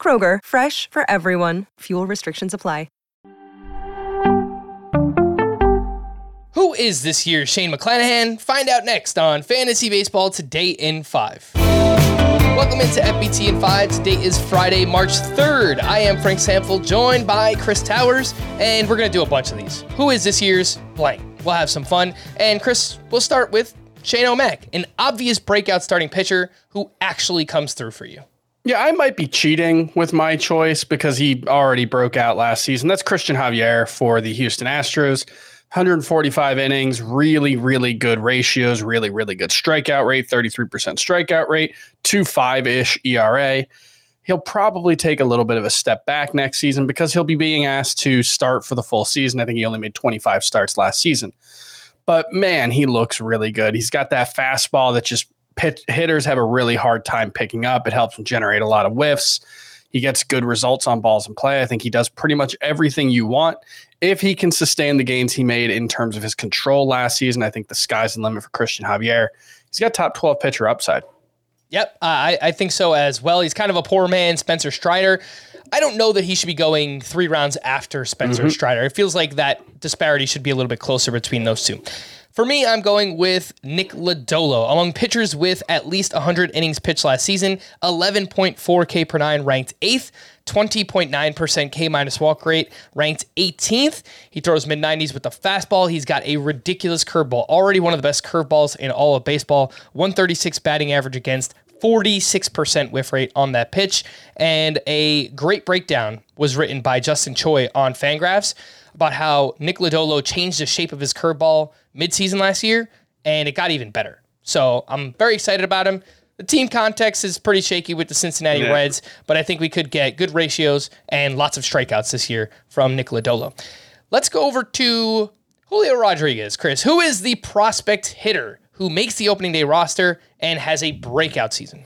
Kroger, fresh for everyone. Fuel restrictions apply. Who is this year's Shane McClanahan? Find out next on Fantasy Baseball Today in 5. Welcome into FBT in 5. Today is Friday, March 3rd. I am Frank Stampfl, joined by Chris Towers, and we're going to do a bunch of these. Who is this year's blank? We'll have some fun. And Chris, we'll start with Shane O'Mac, an obvious breakout starting pitcher who actually comes through for you. Yeah, I might be cheating with my choice because he already broke out last season. That's Christian Javier for the Houston Astros. 145 innings, really, really good ratios, really, really good strikeout rate, 33% strikeout rate, 2 5 ish ERA. He'll probably take a little bit of a step back next season because he'll be being asked to start for the full season. I think he only made 25 starts last season. But man, he looks really good. He's got that fastball that just pit, hitters have a really hard time picking up. It helps him generate a lot of whiffs. He gets good results on balls in play. I think he does pretty much everything you want. If he can sustain the gains he made in terms of his control last season, I think the sky's the limit for Christian Javier. He's got top 12 pitcher upside. Yep, I, I think so as well. He's kind of a poor man, Spencer Strider. I don't know that he should be going three rounds after Spencer mm-hmm. Strider. It feels like that disparity should be a little bit closer between those two. For me, I'm going with Nick Lodolo. Among pitchers with at least 100 innings pitched last season, 11.4 K per nine, ranked eighth. 20.9% K minus walk rate, ranked 18th. He throws mid 90s with the fastball. He's got a ridiculous curveball, already one of the best curveballs in all of baseball. 136 batting average against, 46% whiff rate on that pitch. And a great breakdown was written by Justin Choi on Fangraphs about how Nick Lodolo changed the shape of his curveball midseason last year, and it got even better. So I'm very excited about him. The team context is pretty shaky with the Cincinnati yeah. Reds, but I think we could get good ratios and lots of strikeouts this year from Nick Lodolo. Let's go over to Julio Rodriguez. Chris, who is the prospect hitter who makes the opening day roster and has a breakout season?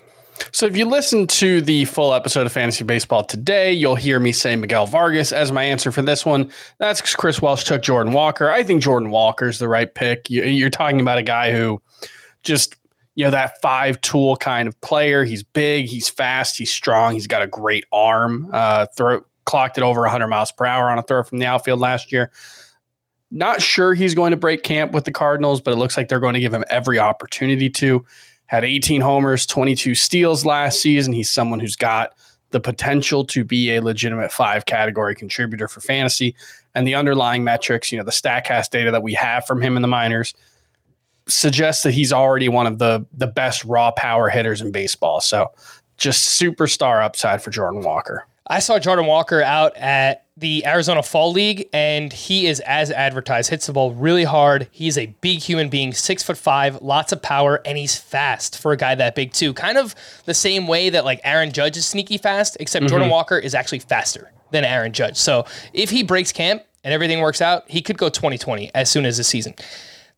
So if you listen to the full episode of Fantasy Baseball today, you'll hear me say Miguel Vargas as my answer for this one. That's because Chris Welsh took Jordan Walker. I think Jordan Walker is the right pick. You're talking about a guy who just you know, that five tool kind of player. He's big, he's fast, he's strong, he's got a great arm. Uh, throw clocked it over 100 miles per hour on a throw from the outfield last year. Not sure he's going to break camp with the Cardinals, but it looks like they're going to give him every opportunity to. Had 18 homers, 22 steals last season. He's someone who's got the potential to be a legitimate five category contributor for fantasy. And the underlying metrics, you know, the StatCast data that we have from him in the minors suggests that he's already one of the the best raw power hitters in baseball. So just superstar upside for Jordan Walker. I saw Jordan Walker out at the Arizona Fall League, and he is as advertised. Hits the ball really hard. He's a big human being, six foot five, lots of power, and he's fast for a guy that big too. Kind of the same way that like Aaron Judge is sneaky fast, except mm-hmm. Jordan Walker is actually faster than Aaron Judge. So if he breaks camp and everything works out, he could go 2020 as soon as the season.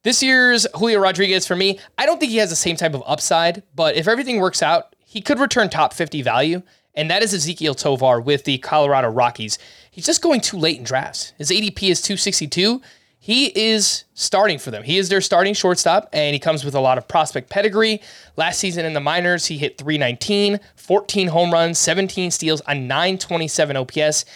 This year's Julio Rodriguez for me, I don't think he has the same type of upside, but if everything works out, he could return top 50 value, and that is Ezequiel Tovar with the Colorado Rockies. He's just going too late in drafts. His ADP is 262. He is starting for them. He is their starting shortstop, and he comes with a lot of prospect pedigree. Last season in the minors, he hit 319, 14 home runs, 17 steals, a 927 OPS.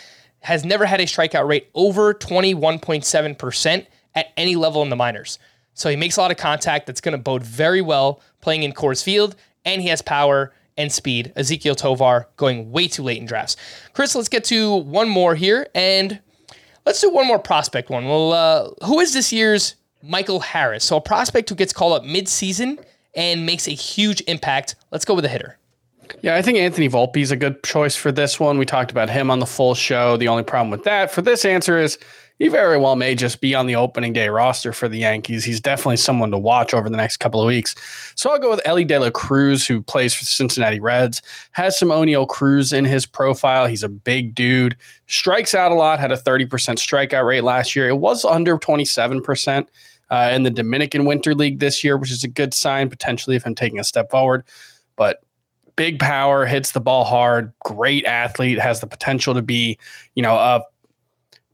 Has never had a strikeout rate over 21.7% at any level in the minors. So he makes a lot of contact that's going to bode very well playing in Coors Field, and he has power and speed. Ezequiel Tovar going way too late in drafts. Chris, let's get to one more here. And Let's do one more prospect one. Well, uh, who is this year's Michael Harris? So a prospect who gets called up mid-season and makes a huge impact. Let's go with a hitter. Yeah, I think Anthony Volpe is a good choice for this one. We talked about him on the full show. The only problem with that for this answer is he very well may just be on the opening day roster for the Yankees. He's definitely someone to watch over the next couple of weeks. So I'll go with Elly De La Cruz, who plays for the Cincinnati Reds, has some Oneil Cruz in his profile. He's a big dude, strikes out a lot, had a 30% strikeout rate last year. It was under 27%. Uh, in the Dominican Winter League this year, which is a good sign potentially of him taking a step forward. But big power, hits the ball hard, great athlete, has the potential to be, you know, a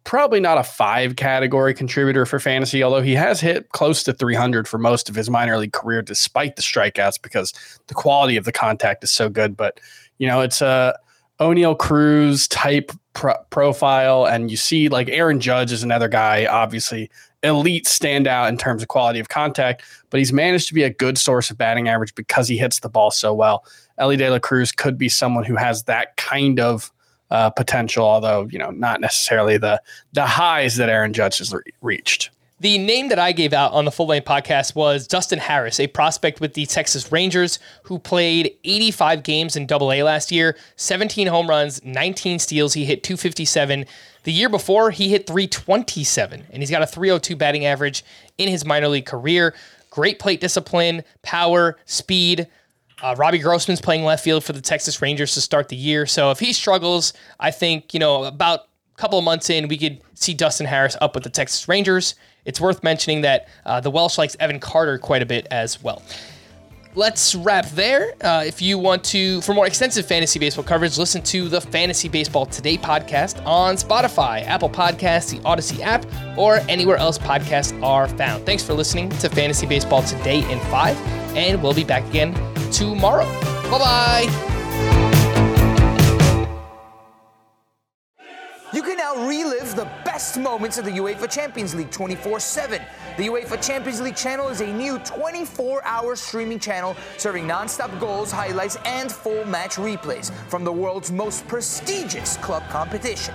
probably not a five category contributor for fantasy, although he has hit close to 300 for most of his minor league career, despite the strikeouts, because the quality of the contact is so good. But, you know, it's a Oneil Cruz type pro- profile. And you see, like, Aaron Judge is another guy, obviously, elite standout in terms of quality of contact, but he's managed to be a good source of batting average because he hits the ball so well. Elly De La Cruz could be someone who has that kind of uh, potential, although you know not necessarily the the highs that Aaron Judge has re- reached. The name that I gave out on the Full Lane podcast was Dustin Harris, a prospect with the Texas Rangers who played 85 games in Double A last year, 17 home runs, 19 steals. He hit 257. The year before, he hit 327, and he's got a 302 batting average in his minor league career. Great plate discipline, power, speed. Uh, Robbie Grossman's playing left field for the Texas Rangers to start the year. So if he struggles, I think, you know, about a couple of months in, we could see Dustin Harris up with the Texas Rangers. It's worth mentioning that uh, the Welsh likes Evan Carter quite a bit as well. Let's wrap there. Uh, if you want to, for more extensive fantasy baseball coverage, listen to the Fantasy Baseball Today podcast on Spotify, Apple Podcasts, the Odyssey app, or anywhere else podcasts are found. Thanks for listening to Fantasy Baseball Today in 5, and we'll be back again tomorrow. Bye bye. You can now relive the best moments of the UEFA Champions League 24 7. The UEFA Champions League channel is a new 24 hour streaming channel serving non stop goals, highlights, and full match replays from the world's most prestigious club competition.